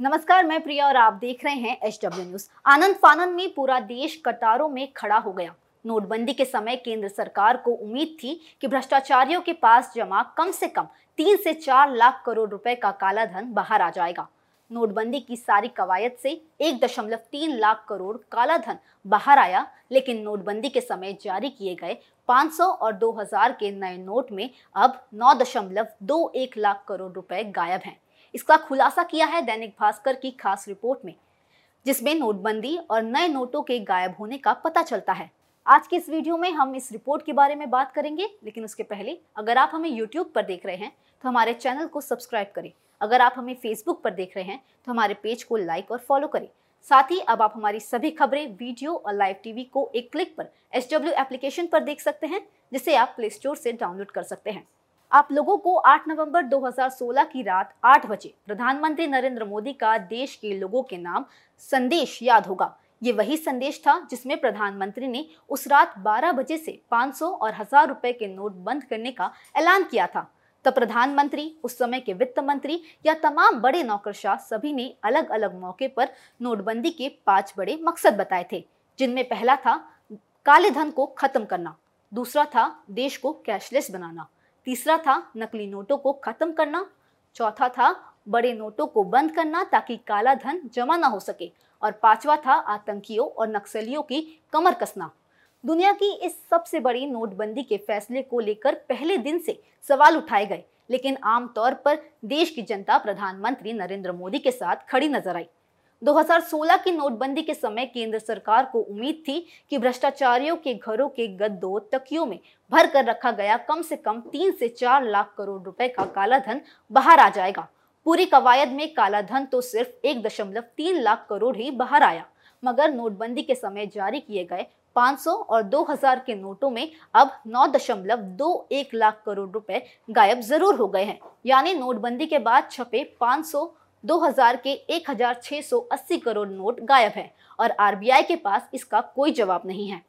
नमस्कार, मैं प्रिया और आप देख रहे हैं एच डब्ल्यू न्यूज़। आनंद फानंद में पूरा देश कतारों में खड़ा हो गया। नोटबंदी के समय केंद्र सरकार को उम्मीद थी कि भ्रष्टाचारियों के पास जमा कम से कम तीन से चार लाख करोड़ रुपए का काला धन बाहर आ जाएगा। नोटबंदी की सारी कवायद से एक दशमलव तीन लाख करोड़ काला धन बाहर आया, लेकिन नोटबंदी के समय जारी किए गए 500 और 2000 के नए नोट में अब नौ दशमलव दो एक लाख करोड़ रुपए गायब हैं। इसका खुलासा किया है दैनिक भास्कर की खास रिपोर्ट में, जिसमें नोटबंदी और नए नोटों के गायब होने का पता चलता है। आज के इस वीडियो में हम इस रिपोर्ट के बारे में बात करेंगे, लेकिन उसके पहले, अगर आप हमें यूट्यूब पर देख रहे हैं तो हमारे चैनल को सब्सक्राइब करें। अगर आप हमें फेसबुक पर देख रहे हैं तो हमारे पेज को लाइक और फॉलो करें। साथ ही अब आप हमारी सभी खबरें, वीडियो और लाइव टीवी को एक क्लिक पर एच एप्लीकेशन पर देख सकते हैं, जिसे आप प्ले स्टोर से डाउनलोड कर सकते हैं। आप लोगों को 8 नवंबर 2016 की रात 8 बजे प्रधानमंत्री नरेंद्र मोदी का देश के लोगों के नाम संदेश याद होगा। ये वही संदेश था जिसमें प्रधानमंत्री ने उस रात 12 बजे से 500 और हज़ार रुपए के नोट बंद करने का ऐलान किया था। तब प्रधानमंत्री, उस समय के वित्त मंत्री या तमाम बड़े नौकरशाह सभी ने अलग अलग मौके पर नोटबंदी के पाँच बड़े मकसद बताए थे, जिनमें पहला था काले धन को खत्म करना, दूसरा था देश को कैशलेस बनाना, तीसरा था नकली नोटों को खत्म करना, चौथा था बड़े नोटों को बंद करना ताकि काला धन जमा ना हो सके और पांचवा था आतंकियों और नक्सलियों की कमर कसना। दुनिया की इस सबसे बड़ी नोटबंदी के फैसले को लेकर पहले दिन से सवाल उठाए गए, लेकिन आमतौर पर देश की जनता प्रधानमंत्री नरेंद्र मोदी के साथ खड़ी नज़र आई। 2016 की नोटबंदी के समय केंद्र सरकार को उम्मीद थी कि भ्रष्टाचारियों के घरों के गद्दों तकियों में भर कर रखा गया कम से कम तीन से चार लाख करोड़ रुपए का काला धन बाहर आ जाएगा। पूरी कवायद में काला धन तो सिर्फ़ एक दशमलव तीन लाख करोड़ ही बाहर आया, मगर नोटबंदी के समय जारी किए गए 500 और 2000 के नोटों में अब नौ दशमलव दो एक लाख करोड़ रुपए गायब ज़रूर हो गए हैं। यानी नोटबंदी के बाद छपे 500 2000 के 1680 करोड़ नोट गायब है और आरबीआई के पास इसका कोई जवाब नहीं है।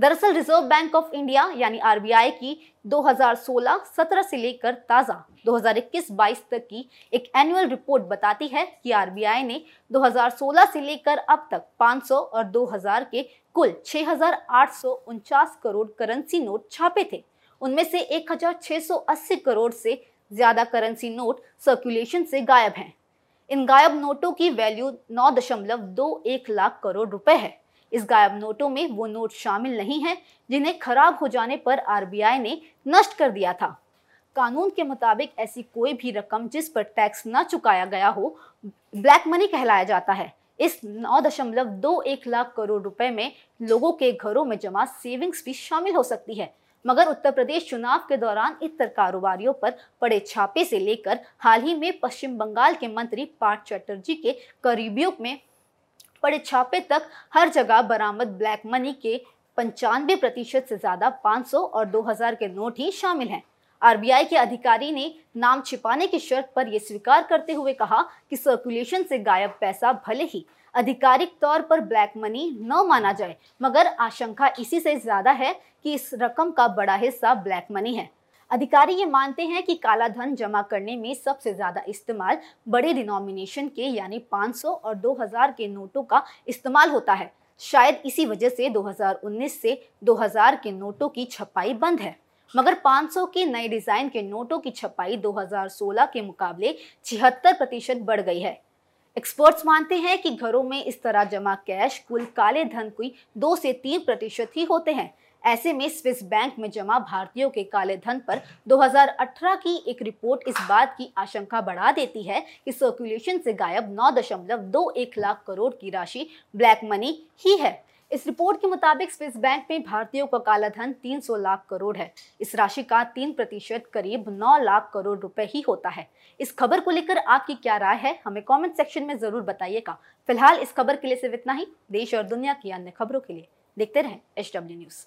दरअसल रिज़र्व बैंक ऑफ़ इंडिया यानी आरबीआई की 2016-17 से लेकर ताज़ा 2021-22 तक की एक एनुअल रिपोर्ट बताती है कि आरबीआई ने 2016 से लेकर अब तक 500 और 2000 के कुल उनचास करोड़ करेंसी नोट छापे थे। उनमें से 1680 करोड़ से ज़्यादा करेंसी नोट सर्कुलेशन से गायब हैं। इन गायब नोटों की वैल्यू नौ दशमलव दो एक लाख करोड़ रुपए है। इस गायब नोटों में वो नोट शामिल नहीं है, जिन्हें खराब हो जाने पर आरबीआई ने नष्ट कर दिया था। कानून के मुताबिक ऐसी कोई भी रकम जिस पर टैक्स न चुकाया गया हो, ब्लैक मनी कहलाया जाता है। इस नौ दशमलव दो एक लाख करोड़ रुपए में लोगों के घरों में जमा सेविंग्स भी शामिल हो सकती है। मगर उत्तर प्रदेश चुनाव के दौरान इतर कारोबारियों पर पड़े छापे से लेकर हाल ही में पश्चिम बंगाल के मंत्री पार्थ चटर्जी के करीबियों में पड़े छापे तक हर जगह बरामद ब्लैक मनी के पंचानवे प्रतिशत से ज़्यादा 500 और 2000 के नोट ही शामिल हैं। आरबीआई के अधिकारी ने नाम छिपाने की शर्त पर यह स्वीकार करते हुए कहा कि सर्कुलेशन से गायब पैसा भले ही आधिकारिक तौर पर ब्लैक मनी न माना जाए, मगर आशंका इसी से ज़्यादा है कि इस रकम का बड़ा हिस्सा ब्लैक मनी है। अधिकारी ये मानते हैं कि काला धन जमा करने में सबसे ज़्यादा इस्तेमाल बड़े डिनोमिनेशन के, यानी 500 और 2000 के नोटों का इस्तेमाल होता है। शायद इसी वजह से 2019 से 2000 के नोटों की छपाई बंद है। मगर 500 के नए डिज़ाइन के नोटों की छपाई 2016 के मुकाबले छिहत्तर प्रतिशत बढ़ गई है। एक्सपर्ट्स मानते हैं कि घरों में इस तरह जमा कैश कुल काले धन की दो से तीन प्रतिशत ही होते हैं। ऐसे में स्विस बैंक में जमा भारतीयों के काले धन पर 2018 की एक रिपोर्ट इस बात की आशंका बढ़ा देती है कि सर्कुलेशन से गायब नौ दशमलव दो एक लाख करोड़ की राशि ब्लैक मनी ही है। इस रिपोर्ट के मुताबिक स्विस बैंक में भारतीयों का काला धन 300 लाख करोड़ है। इस राशि का तीन प्रतिशत करीब 9 लाख करोड़ रुपए ही होता है। इस खबर को लेकर आपकी क्या राय है, हमें कमेंट सेक्शन में ज़रूर बताइएगा। फ़िलहाल इस खबर के लिए सिर्फ़ इतना ही। देश और दुनिया की अन्य खबरों के लिए देखते रहें एच न्यूज़।